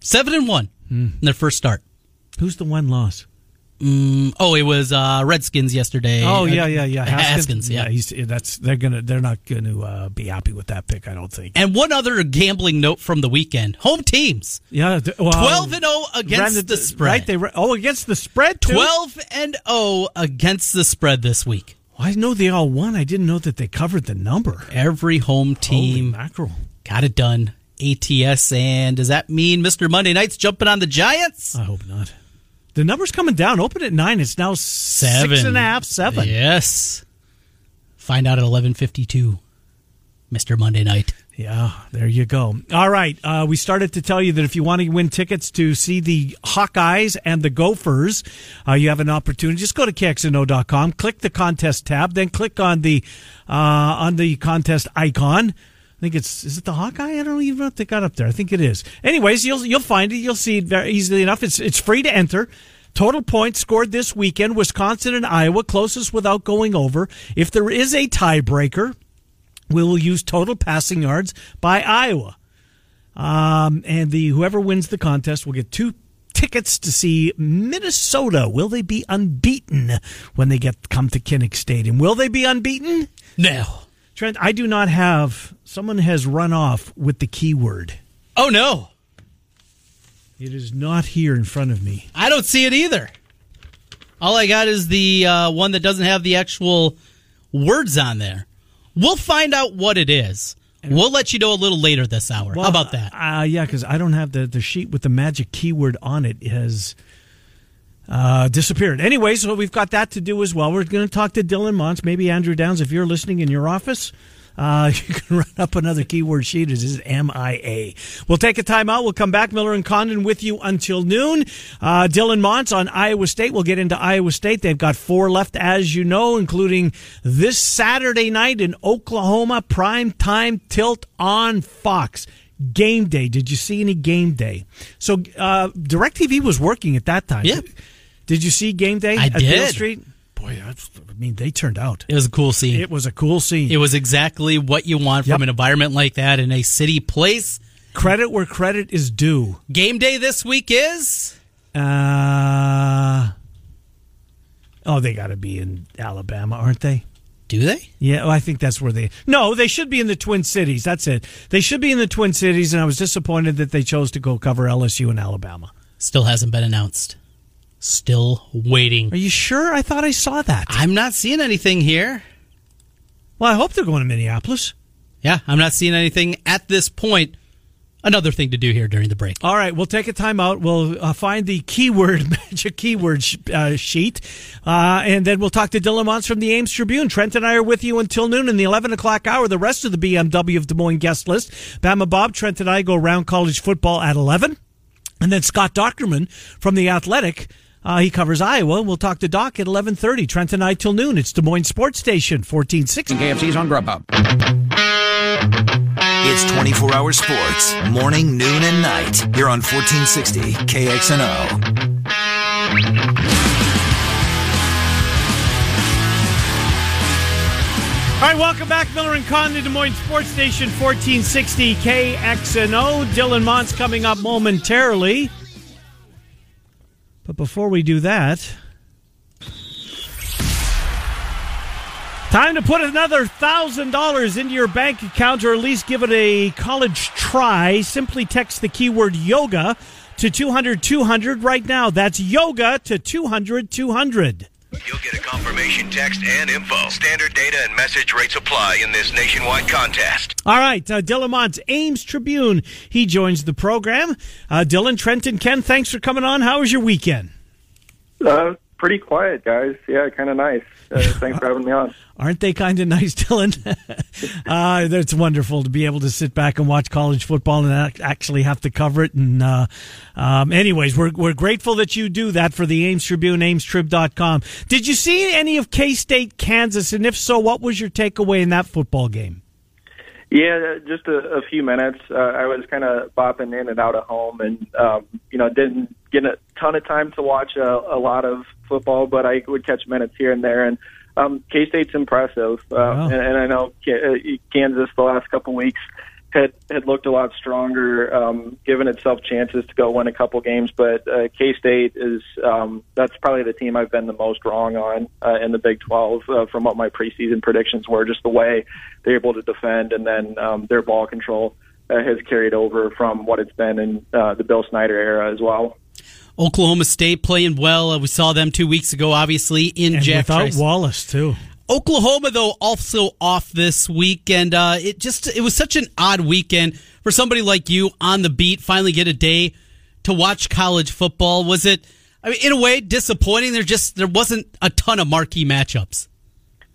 Seven and one Hmm. in their first start. Who's the one loss? Mm, oh, it was uh, Redskins yesterday. Oh yeah, yeah, yeah. Haskins. yeah. he's that's they're gonna they're not gonna uh, be happy with that pick. I don't think. And one other gambling note from the weekend: home teams Yeah, well, twelve and zero against Brandon- the spread. Right? They re- oh against the spread. Too? Twelve and zero against the spread this week. I know they all won. I didn't know that they covered the number. Every home Holy team mackerel. got it done. ATS, and does that mean Mr. Monday Night's jumping on the Giants? I hope not. The number's coming down. Open at nine. It's now Seven six and a half, seven. Yes. Find out at eleven fifty two. Mr. Monday Night. Yeah, there you go. All right. Uh, we started to tell you that if you want to win tickets to see the Hawkeyes and the Gophers, uh, you have an opportunity. Just go to kxno.com, click the contest tab, then click on the uh, on the contest icon. I think it's is it the Hawkeye? I don't even know if they got up there. I think it is. Anyways, you'll you'll find it. You'll see it very easily enough. It's it's free to enter. Total points scored this weekend: Wisconsin and Iowa, closest without going over. If there is a tiebreaker, we will use total passing yards by Iowa. Um, and the whoever wins the contest will get two tickets to see Minnesota. Will they be unbeaten when they get come to Kinnick Stadium? Will they be unbeaten? No. Trent, I do not have. Someone has run off with the keyword. Oh no. It is not here in front of me. I don't see it either. All I got is the uh, one that doesn't have the actual words on there. We'll find out what it is. We'll let you know a little later this hour. How about that? Uh, yeah, because I don't have the, the sheet with the magic keyword on it. it has uh, disappeared. Anyway, so we've got that to do as well. We're going to talk to Dylan Montz, maybe Andrew Downs. If you're listening in your office, uh, you can run up another keyword sheet. Is MIA. We'll take a time out. We'll come back. Miller and Condon with you until noon. Uh, Dylan Montz on Iowa State. We'll get into Iowa State. They've got four left, as you know, including this Saturday night in Oklahoma, prime time tilt on Fox. Game day. Did you see any game day? So, uh, DirecTV was working at that time. Yeah. Did you see game day I at Beale. Street? Boy, I mean, they turned out. It was a cool scene. It was a cool scene. It was exactly what you want Yep. from an environment like that in a city place. credit where credit is due. Game day this week is Uh, oh, they got to be in Alabama, aren't they? do they? Yeah, well, I think that's where they. No, they should be in the Twin Cities. That's it. They should be in the Twin Cities, and I was disappointed that they chose to go cover LSU in Alabama. Still hasn't been announced. Still waiting. Are you sure? I thought I saw that. I'm not seeing anything here. Well, I hope they're going to Minneapolis. Yeah, I'm not seeing anything at this point. Another thing to do here during the break. All right, we'll take a time out. We'll uh, find the keyword magic keyword sh- uh, sheet, uh, and then we'll talk to Dylan Montz from the Ames Tribune. Trent and I are with you until noon in the eleven o'clock hour. The rest of the BMW of Des Moines guest list: Bama Bob, Trent, and I go around college football at eleven, and then Scott Dochterman from the Athletic. Uh, he covers Iowa. We'll talk to Doc at eleven thirty. Trent and I till noon. It's Des Moines Sports Station fourteen sixty. KFC's on Grubhub. It's 24 hour sports, morning, noon, and night. Here on 1460 KXNO. All right, welcome back, Miller and Condon, Des Moines Sports Station, 1460 KXNO. Dylan Montz coming up momentarily. But before we do that, time to put another $1,000 into your bank account or at least give it a college try. Simply text the keyword yoga to 200 200 right now. That's yoga to 200 200. You'll get a confirmation text and info. Standard data and message rates apply in this nationwide contest. All right, uh, Dylan Montz, Ames Tribune. He joins the program. Uh, Dylan, Trenton, Ken, thanks for coming on. How was your weekend? Uh, pretty quiet, guys. Yeah, kind of nice. Uh, thanks for having me on. Aren't they kind of nice, Dylan? uh, it's wonderful to be able to sit back and watch college football and actually have to cover it. And, uh, um, anyways, we're, we're grateful that you do that for the Ames Tribune, amestrib.com. Did you see any of K State, Kansas? And if so, what was your takeaway in that football game? Yeah, just a, a few minutes. Uh, I was kind of bopping in and out of home, and um, you know, didn't get a ton of time to watch a, a lot of football, but I would catch minutes here and there. And um, K State's impressive, uh, wow. and, and I know uh, Kansas the last couple weeks had had looked a lot stronger, um, given itself chances to go win a couple games. But uh, K State is um, that's probably the team I've been the most wrong on uh, in the Big 12 uh, from what my preseason predictions were. Just the way they're able to defend, and then um, their ball control uh, has carried over from what it's been in uh, the Bill Snyder era as well. Oklahoma State playing well. Uh, we saw them two weeks ago, obviously in and Jack without Trice. Wallace too. Oklahoma, though, also off this week, and uh, it just it was such an odd weekend for somebody like you on the beat. Finally, get a day to watch college football. Was it? I mean, in a way, disappointing. There just there wasn't a ton of marquee matchups.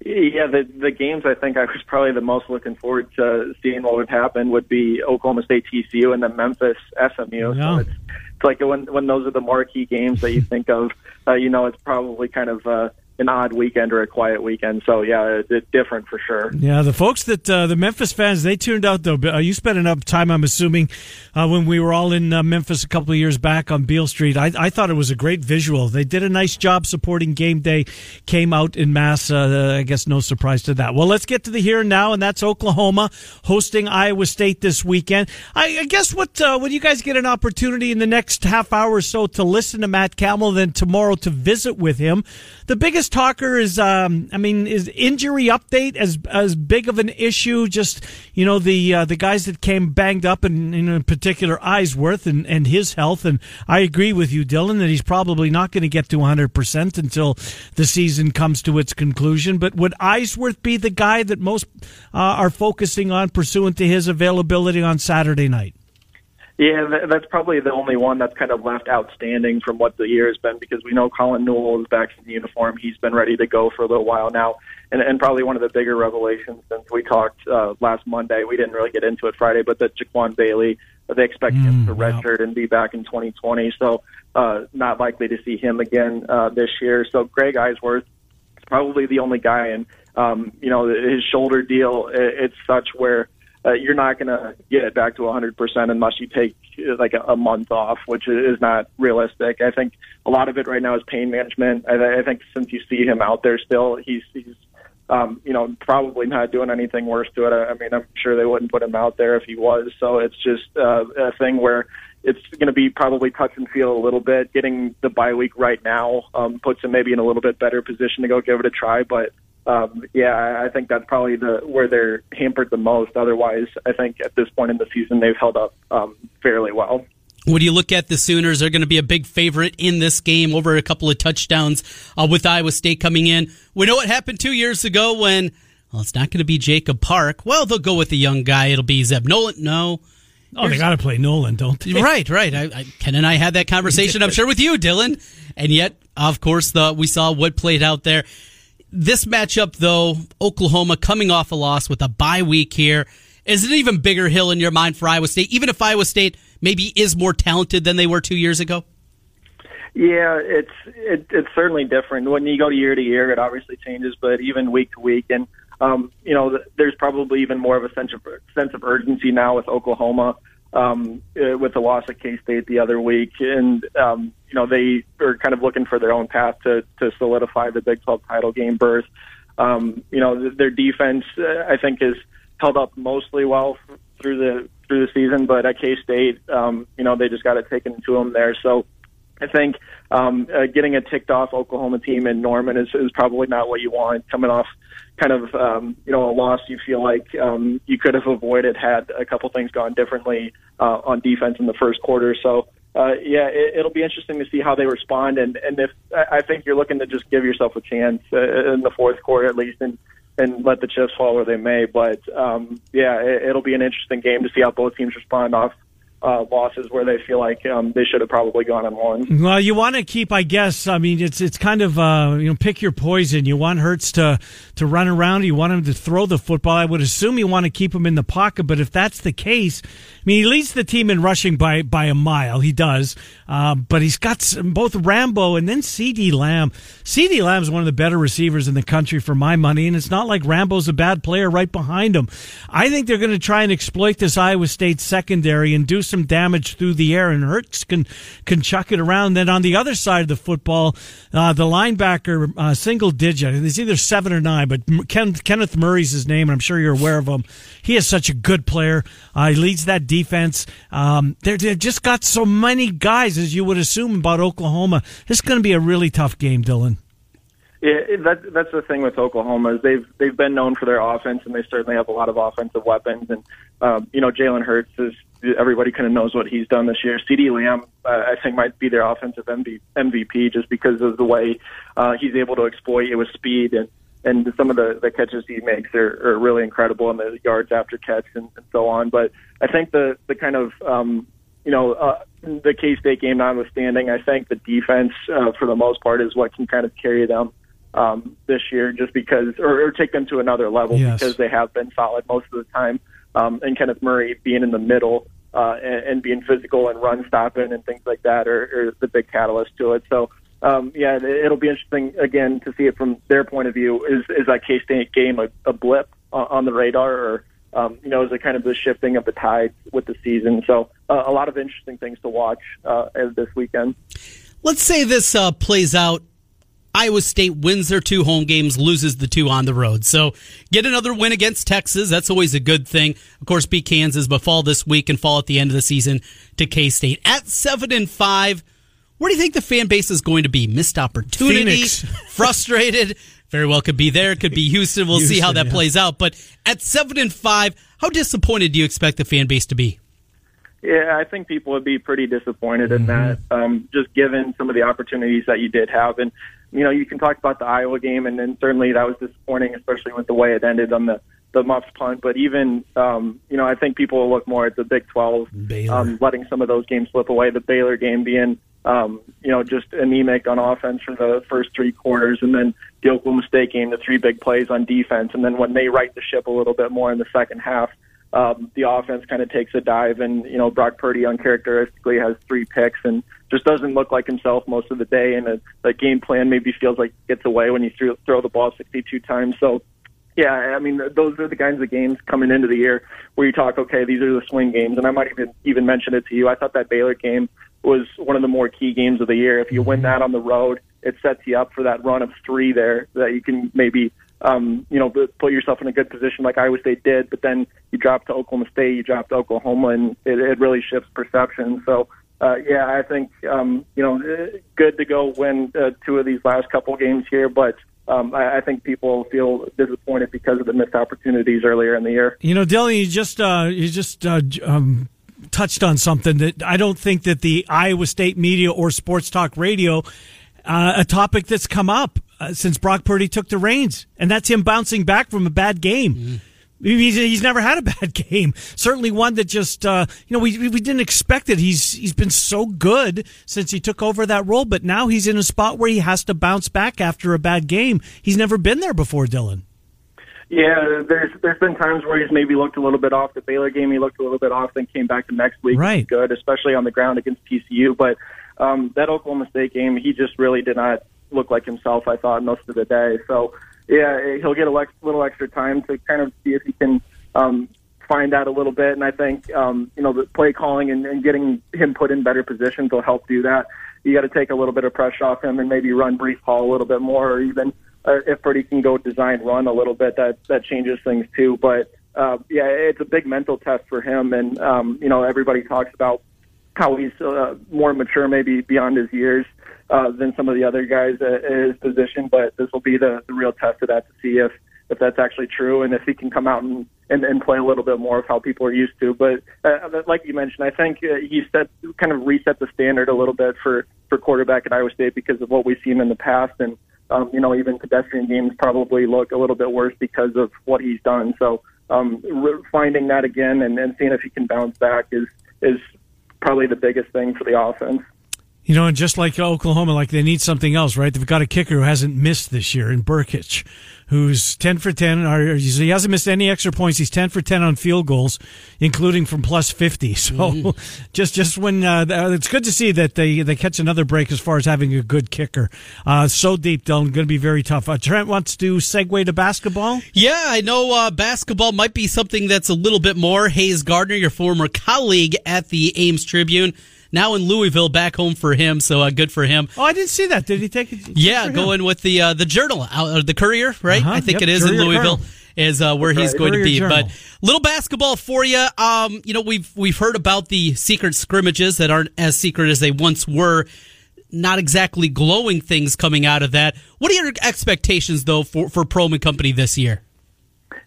Yeah, the the games I think I was probably the most looking forward to seeing what would happen would be Oklahoma State TCU and then Memphis SMU. Yeah. So it's, it's like when when those are the marquee games that you think of, uh, you know, it's probably kind of. Uh, an odd weekend or a quiet weekend. So yeah, it's different for sure. Yeah, the folks that uh, the Memphis fans they tuned out though. Uh, you spent enough time, I'm assuming, uh, when we were all in uh, Memphis a couple of years back on Beale Street. I, I, thought it was a great visual. They did a nice job supporting game day. Came out in mass. Uh, I guess no surprise to that. Well, let's get to the here and now, and that's Oklahoma hosting Iowa State this weekend. I, I guess what uh, when you guys get an opportunity in the next half hour or so to listen to Matt Campbell, then tomorrow to visit with him. The biggest talker is, um, I mean, is injury update as as big of an issue? Just you know the uh, the guys that came banged up, and in particular Eisworth and and his health. And I agree with you, Dylan, that he's probably not going to get to 100 percent until the season comes to its conclusion. But would Eisworth be the guy that most uh, are focusing on pursuant to his availability on Saturday night? Yeah, that's probably the only one that's kind of left outstanding from what the year has been because we know Colin Newell is back in the uniform. He's been ready to go for a little while now. And, and probably one of the bigger revelations since we talked uh, last Monday. We didn't really get into it Friday, but that Jaquan Bailey, they expect mm, him to redshirt wow. and be back in 2020. So uh, not likely to see him again uh, this year. So Greg Eisworth is probably the only guy. And, um, you know, his shoulder deal, it's such where – uh, you're not going to get it back to 100% unless you take uh, like a, month off, which is not realistic. I think a lot of it right now is pain management. I, I think since you see him out there still, he's he's um, you know probably not doing anything worse to it. I, I mean, I'm sure they wouldn't put him out there if he was. So it's just uh, a thing where it's going to be probably touch and feel a little bit. Getting the bye week right now um, puts him maybe in a little bit better position to go give it a try, but um, yeah, I think that's probably the where they're hampered the most. Otherwise, I think at this point in the season they've held up um, fairly well. When you look at the Sooners, they're going to be a big favorite in this game over a couple of touchdowns uh, with Iowa State coming in. We know what happened two years ago when, well, it's not going to be Jacob Park. Well, they'll go with the young guy. It'll be Zeb Noland. No. Oh, they got to play Noland, don't they? Right, right. I, I, Ken and I had that conversation, I'm sure, with you, Dylan. And yet, of course, the we saw what played out there. This matchup, though, Oklahoma coming off a loss with a bye week here, is an even bigger hill in your mind for Iowa State, even if Iowa State maybe is more talented than they were two years ago? Yeah, it's it, it's certainly different. When you go to year to year, it obviously changes, but even week to week, and um, you know, there's probably even more of a sense of sense of urgency now with Oklahoma um, uh, with the loss at K State the other week, and um, you know they are kind of looking for their own path to to solidify the Big 12 title game berth. Um, you know their defense, uh, I think, is held up mostly well through the through the season, but at K State, um, you know they just got it taken to them there. So I think um, uh, getting a ticked off Oklahoma team in Norman is, is probably not what you want coming off kind of um, you know a loss you feel like um, you could have avoided had a couple things gone differently uh, on defense in the first quarter. So uh, yeah, it, it'll be interesting to see how they respond. And and if I think you're looking to just give yourself a chance uh, in the fourth quarter at least, and and let the chips fall where they may. But um, yeah, it, it'll be an interesting game to see how both teams respond off uh, losses where they feel like um, they should have probably gone and won. Well, you want to keep, I guess. I mean, it's it's kind of uh, you know pick your poison. You want Hurts to to run around. You want him to throw the football. I would assume you want to keep him in the pocket. But if that's the case, I mean, he leads the team in rushing by by a mile. He does. Uh, but he's got some, both Rambo and then CeeDee Lamb. CeeDee Lamb is one of the better receivers in the country for my money, and it's not like Rambo's a bad player right behind him. I think they're going to try and exploit this Iowa State secondary and do some damage through the air, and Hurts can can chuck it around. Then on the other side of the football, uh, the linebacker uh, single digit. It's either seven or nine, but Ken, Kenneth Murray's his name, and I'm sure you're aware of him. He is such a good player. Uh, he leads that defense. Um, they're, they've just got so many guys, as you would assume about Oklahoma. This is going to be a really tough game, Dylan. Yeah, that, that's the thing with Oklahoma is they've they've been known for their offense, and they certainly have a lot of offensive weapons. And um, you know, Jalen Hurts is everybody kind of knows what he's done this year. CeeDee Lamb, uh, I think, might be their offensive MVP just because of the way uh, he's able to exploit it with speed and and some of the, the catches he makes are, are really incredible and the yards after catch and, and so on. But I think the the kind of um, you know uh, the K State game notwithstanding, I think the defense uh, for the most part is what can kind of carry them um, this year, just because or, or take them to another level Yes. because they have been solid most of the time. Um, and Kenneth Murray being in the middle uh, and, and being physical and run stopping and things like that are, are the big catalyst to it. So um, yeah, it- it'll be interesting again to see it from their point of view. Is is that K State game a, a blip on, on the radar, or um, you know, is it kind of the shifting of the tides with the season? So uh, a lot of interesting things to watch uh, this weekend. Let's say this uh, plays out. Iowa State wins their two home games, loses the two on the road. So get another win against Texas. That's always a good thing. Of course, beat Kansas, but fall this week and fall at the end of the season to K State at seven and five. Where do you think the fan base is going to be? Missed opportunity, Phoenix. frustrated. Very well could be there. Could be Houston. We'll see how that yeah. plays out. But at seven and five, how disappointed do you expect the fan base to be? Yeah, I think people would be pretty disappointed in that, um, just given some of the opportunities that you did have. And, you know, you can talk about the Iowa game, and then certainly that was disappointing, especially with the way it ended on the, the Muffs punt. But even, um, you know, I think people will look more at the Big 12, Baylor. um, letting some of those games slip away. The Baylor game being, um, you know, just anemic on offense for the first three quarters, and then the Oklahoma State game, the three big plays on defense. And then when they right the ship a little bit more in the second half, um, the offense kind of takes a dive, and you know Brock Purdy uncharacteristically has three picks and just doesn't look like himself most of the day, and the, the game plan maybe feels like gets away when you throw, throw the ball 62 times. So, yeah, I mean those are the kinds of games coming into the year where you talk, okay, these are the swing games, and I might even even mention it to you. I thought that Baylor game was one of the more key games of the year. If you win that on the road, it sets you up for that run of three there that you can maybe um, you know, put put yourself in a good position like Iowa State did, but then you drop to Oklahoma State, you drop to Oklahoma, and it, it really shifts perception. So, uh, yeah, I think, um, you know, good to go win uh, two of these last couple games here, but um, I, I think people feel disappointed because of the missed opportunities earlier in the year. You know, Dylan, you just uh, you just uh, um, touched on something that I don't think that the Iowa State media or sports talk radio uh, a topic that's come up uh, since Brock Purdy took the reins, and that's him bouncing back from a bad game. He's, he's never had a bad game. Certainly one that just uh, you know we we didn't expect it. He's he's been so good since he took over that role, but now he's in a spot where he has to bounce back after a bad game. He's never been there before, Dylan. Yeah, there's there's been times where he's maybe looked a little bit off. The Baylor game, he looked a little bit off, then came back the next week. Right. good, especially on the ground against TCU. But um, that Oklahoma State game, he just really did not look like himself. I thought most of the day. So yeah, he'll get a lex- little extra time to kind of see if he can um, find out a little bit. And I think um, you know the play calling and, and getting him put in better positions will help do that. You got to take a little bit of pressure off him and maybe run Breece Hall a little bit more, or even uh, if Purdy can go design run a little bit, that that changes things too. But uh, yeah, it's a big mental test for him, and um, you know everybody talks about how he's uh, more mature, maybe beyond his years uh, than some of the other guys at, his position. But this will be the, the real test of that to see if if that's actually true and if he can come out and and, and play a little bit more of how people are used to. But uh, like you mentioned, I think uh, he set kind of reset the standard a little bit for for quarterback at Iowa State because of what we've seen in the past, and um, you know even pedestrian games probably look a little bit worse because of what he's done. So um, re- finding that again and, and seeing if he can bounce back is is probably the biggest thing for the offense. You know, and just like Oklahoma, like they need something else, right? They've got a kicker who hasn't missed this year in Brkic, who's 10 for 10. Or he hasn't missed any extra points. He's 10 for 10 on field goals, including from plus 50. So mm-hmm. just, just when, uh, it's good to see that they, they catch another break as far as having a good kicker. Uh, so deep, Dylan, going to be very tough. Uh, Trent wants to segue to basketball. Yeah, I know, uh, basketball might be something that's a little bit more. Hayes Gardner, your former colleague at the Ames Tribune, now in Louisville, back home for him. So uh, good for him. Oh, I didn't see that. Did he take it? Yeah, going with the uh, the Journal, uh, the Courier, right? Uh-huh. I think yep. it is Courier in Louisville. Journal. Is uh, where he's right. going to be, Journal. but little basketball for you. Um, you know we've we've heard about the secret scrimmages that aren't as secret as they once were. Not exactly glowing things coming out of that. What are your expectations though for for Prohm and Company this year?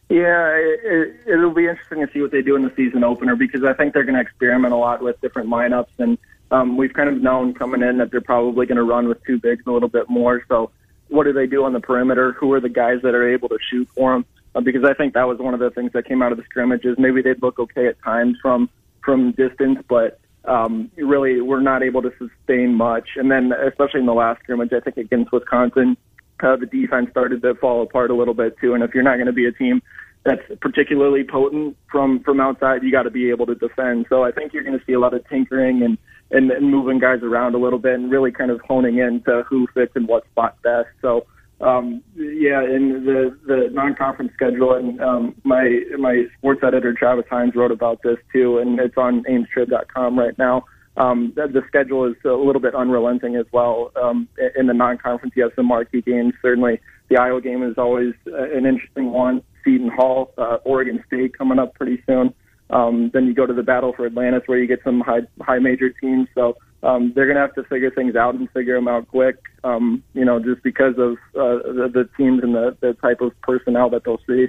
Yeah, it, it'll be interesting to see what they do in the season opener because I think they're going to experiment a lot with different lineups, and um, we've kind of known coming in that they're probably going to run with two bigs a little bit more. So, what do they do on the perimeter? Who are the guys that are able to shoot for them? Uh, because I think that was one of the things that came out of the scrimmages. Maybe they'd look okay at times from from distance, but um, really we're not able to sustain much. And then, especially in the last scrimmage, I think against Wisconsin, uh, the defense started to fall apart a little bit too. And if you're not going to be a team that's particularly potent from from outside, you got to be able to defend. So I think you're going to see a lot of tinkering and, and and moving guys around a little bit and really kind of honing in to who fits in what spot best. So um, yeah, in the the non-conference schedule, and um, my my sports editor Travis Hines wrote about this too, and it's on AmesTrib.com right now. Um, the, the schedule is a little bit unrelenting as well. Um, in the non-conference, you have some marquee games. Certainly, the Iowa game is always uh, an interesting one. Seton Hall, uh, Oregon State coming up pretty soon. Um, then you go to the battle for Atlantis, where you get some high high major teams. So um, they're going to have to figure things out and figure them out quick. Um, you know, just because of uh, the, the teams and the, the type of personnel that they'll see.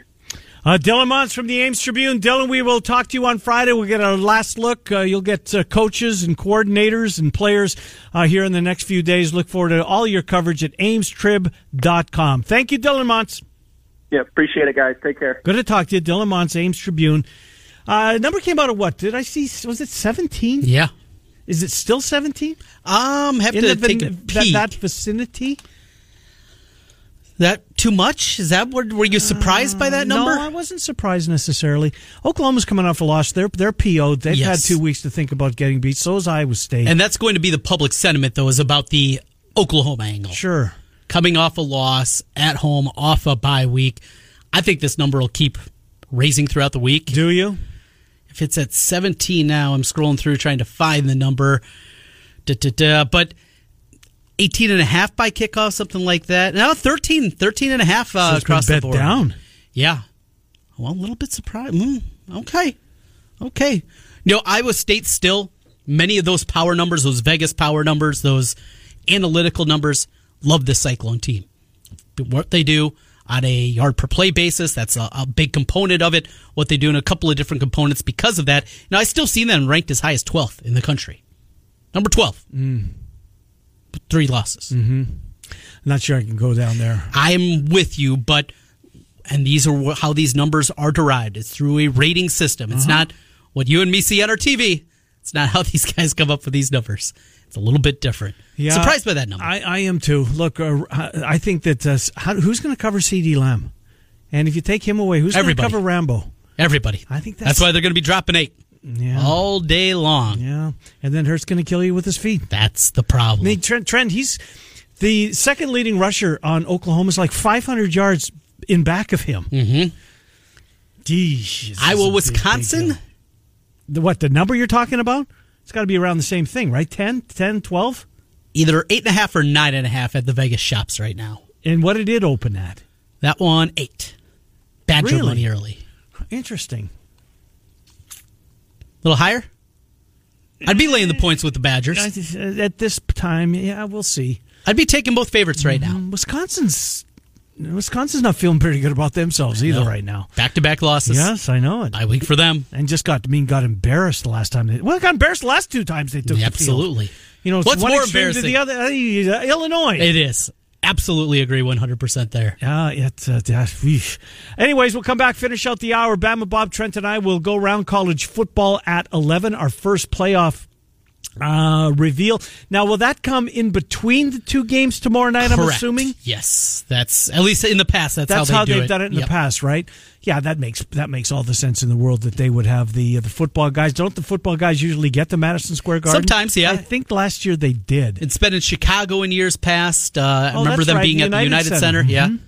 Uh, Dylan Montz from the Ames Tribune. Dylan, we will talk to you on Friday. We'll get a last look. Uh, you'll get uh, coaches and coordinators and players uh, here in the next few days. Look forward to all your coverage at amestrib.com. Thank you, Dylan Montz. Yeah, appreciate it, guys. Take care. Good to talk to you. Dylan Montz, Ames Tribune. Uh, number came out of what? Did I see? Was it 17? Yeah. Is it still 17? Um, have In to the, take a that, peek. that vicinity? that too much? Is that what? Were you surprised by that uh, number? No, I wasn't surprised necessarily. Oklahoma's coming off a loss. They're they're PO'd. They've Yes. had two weeks to think about getting beat. So is Iowa State. And that's going to be the public sentiment, though, is about the Oklahoma angle. sure. Coming off a loss at home, off a bye week. I think this number will keep raising throughout the week. Do you? If it's at 17 now, I'm scrolling through trying to find the number. Da, da, da. But 18 and a half by kickoff, something like that. Now 13, 13 and a half uh, So across the board. down. Yeah. Well, a little bit surprised. Mm, okay. Okay. You know, Iowa State still, many of those power numbers, those Vegas power numbers, those analytical numbers, love this Cyclone team. What they do on a yard per play basis, that's a, a big component of it. What they do in a couple of different components because of that. Now, I still see them ranked as high as 12th in the country. Number 12. Three losses. Mm-hmm. Not sure I can go down there. I'm with you, but and these are how these numbers are derived. It's through a rating system. It's not what you and me see on our TV. It's not how these guys come up with these numbers. It's a little bit different. Yeah, Surprised by that number. I, I am too. Look, uh, I think that uh, how, who's going to cover CeeDee Lamb? And if you take him away, who's going to cover Rambo? Everybody. I think that's, that's- why they're going to be dropping eight Yeah. all day long. Yeah. And then Hurt's going to kill you with his feet. That's the problem. I mean, Trent, Trent, he's the second leading rusher on Oklahoma's like 500 yards in back of him. Mm-hmm. Iowa, Wisconsin. The, what, the number you're talking about? It's got to be around the same thing, right? 10, 10, 12? Either eight and a half or nine and a half at the Vegas shops right now. And what did it open at? That one eight. Badger Really? money early. Interesting. A little higher. I'd be laying the points with the Badgers. At this time, yeah, we'll see. I'd be taking both favorites right now. Wisconsin's Wisconsin's not feeling pretty good about themselves either right now. Back to back losses. Yes, I know it. Bye week for them. and just got I mean got embarrassed the last time they well got embarrassed the last two times they took the field. Absolutely. You know, it's What's one more extreme to the other. uh, Illinois. It is. Absolutely agree 100% there. Yeah, it's uh. Anyways, we'll come back, finish out the hour. Bama Bob Trent and I will go around college football at eleven. Our first playoff uh, reveal. Now, will that come in between the two games tomorrow night? I'm assuming. Yes. That's at least in the past. That's, That's how, they do they've it. done it in Yep. the past, right? Yeah, that makes that makes all the sense in the world that they would have the uh, the football guys. Don't the football guys usually get to Madison Square Garden? Sometimes, yeah. I think last year they did. It's been in Chicago in years past. Uh, I Oh, remember them right, being the at the United Center. Center. Yeah. Mhm.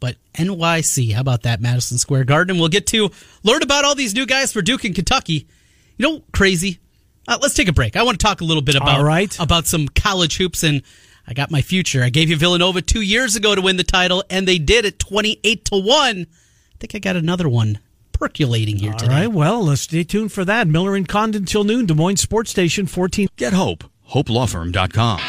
But NYC, how about that Madison Square Garden? We'll get to learn about all these new guys for Duke and Kentucky. You know, crazy. Uh, let's take a break. I want to talk a little bit about All right. about some college hoops, and I got my future. I gave you Villanova two years ago to win the title, and they did it twenty eight to one. I think I got another one percolating here All today. right, well, let's stay tuned for that. Miller and Condon till noon. Des Moines Sports Station, fourteen. Get Hope. HopeLawFirm.com.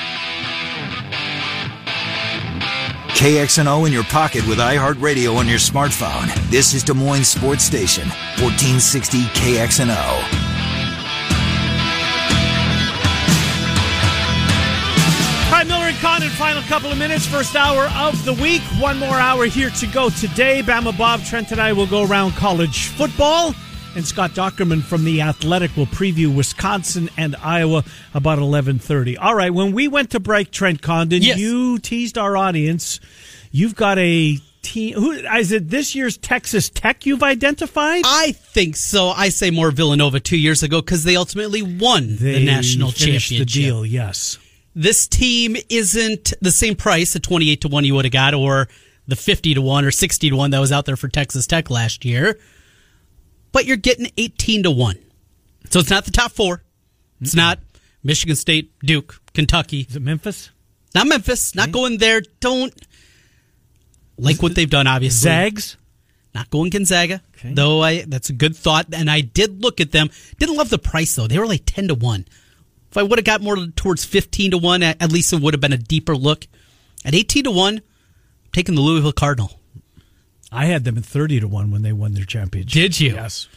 KXNO in your pocket with iHeartRadio on your smartphone. This is Des Moines Sports Station, 1460 KXNO. And Condon. Final couple of minutes, first hour of the week. One more hour here to go today. Bama Bob Trent and I will go around college football. And Scott Dochterman from The Athletic will preview Wisconsin and Iowa about 11.30. All right, when we went to break, Trent Condon, Yes. you teased our audience. You've got a team. Who, is it this year's Texas Tech you've identified? I think so. I say more Villanova two years ago because they ultimately won They the national championship. the deal, yes. This team isn't the same price, the twenty-eight to one you would have got, or the fifty to one or sixty to one that was out there for Texas Tech last year. But you're getting eighteen to one, so it's not the top four. It's not Michigan State, Duke, Kentucky, Is it Memphis? not Memphis. Not hmm. going there. Don't like what they've done. Obviously, Zags? not going Gonzaga, Okay. though. I that's a good thought, and I did look at them. Didn't love the price though; they were like ten to one. If I would have got more towards fifteen to one, at at least it would have been a deeper look. At eighteen to one, taking the Louisville Cardinal. I had them at 30 to 1 when they won their championship. Did you? Yes.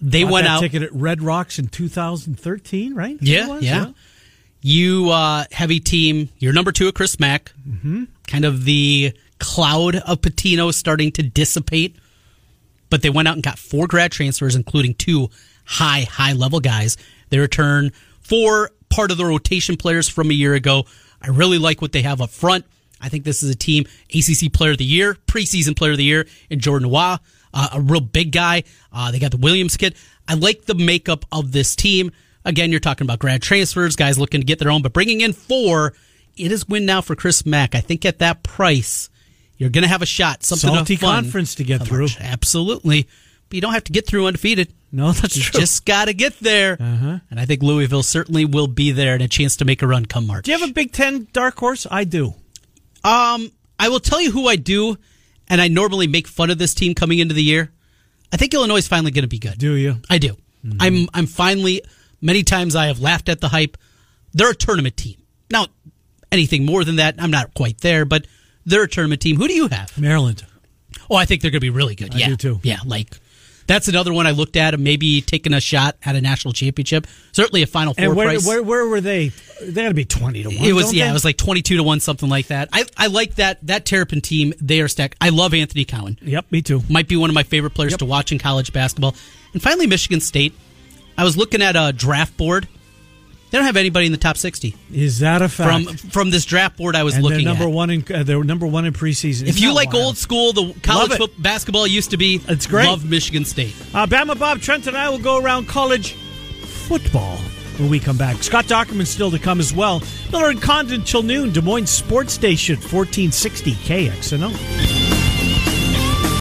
They Bought went out. ticket at Red Rocks in 2013, right? Yeah, yeah. You uh, heavy team. You're number two at Chris Mack. Mm-hmm. Kind of the cloud of Pitino starting to dissipate. But they went out and got four grad transfers, including two high, high level guys. They return four part of the rotation players from a year ago. I really like what they have up front. I think this is a team ACC Player of the Year, preseason Player of the Year and Jordan Nwora, uh, a real big guy. Uh, they got the Williams kid. I like the makeup of this team. Again, you're talking about grad transfers, guys looking to get their own, but bringing in four, it is win now for Chris Mack. I think at that price, you're going to have a shot. Something Salty fun conference to get through. Absolutely, you don't have to get through undefeated. No, that's You true. Uh-huh. just got to get there. And I think Louisville certainly will be there and a chance to make a run come March. Do you have a Big Ten dark horse? I do. Um, I will tell you who I do, and I normally make fun of this team coming into the year. I think Illinois is finally going to be good. Do you? I do. I'm I'm finally many times I have laughed at the hype. They're a tournament team. Now, anything more than that, I'm not quite there, but they're a tournament team. Who do you have? Maryland. Oh, I think they're going to be really good. I yeah, do too. Yeah, like that's another one I looked at. Maybe taking a shot at a national championship. Certainly a Final Four And where, price. where, where were they? They got to be 20 to 1. it was yeah, they? it was like twenty two to one, something like that. I I like that that Terrapin team. They are stacked. I love Anthony Cowan. Yep, me too. Might be one of my favorite players to watch in college basketball. And finally, Michigan State. I was looking at a draft board. They don't have anybody in the top sixty Is that a fact? from from this draft board I was and they're looking number at. one in uh, they're number one in preseason. If you like wild? old school, the college Love it. foot- basketball used to be. It's great. Love Michigan State. Uh, Bama Bob Trent and I will go around college football when we come back. Scott Dochterman still to come as well. Miller and Condon till noon. Des Moines Sports Station, 1460 KXNO.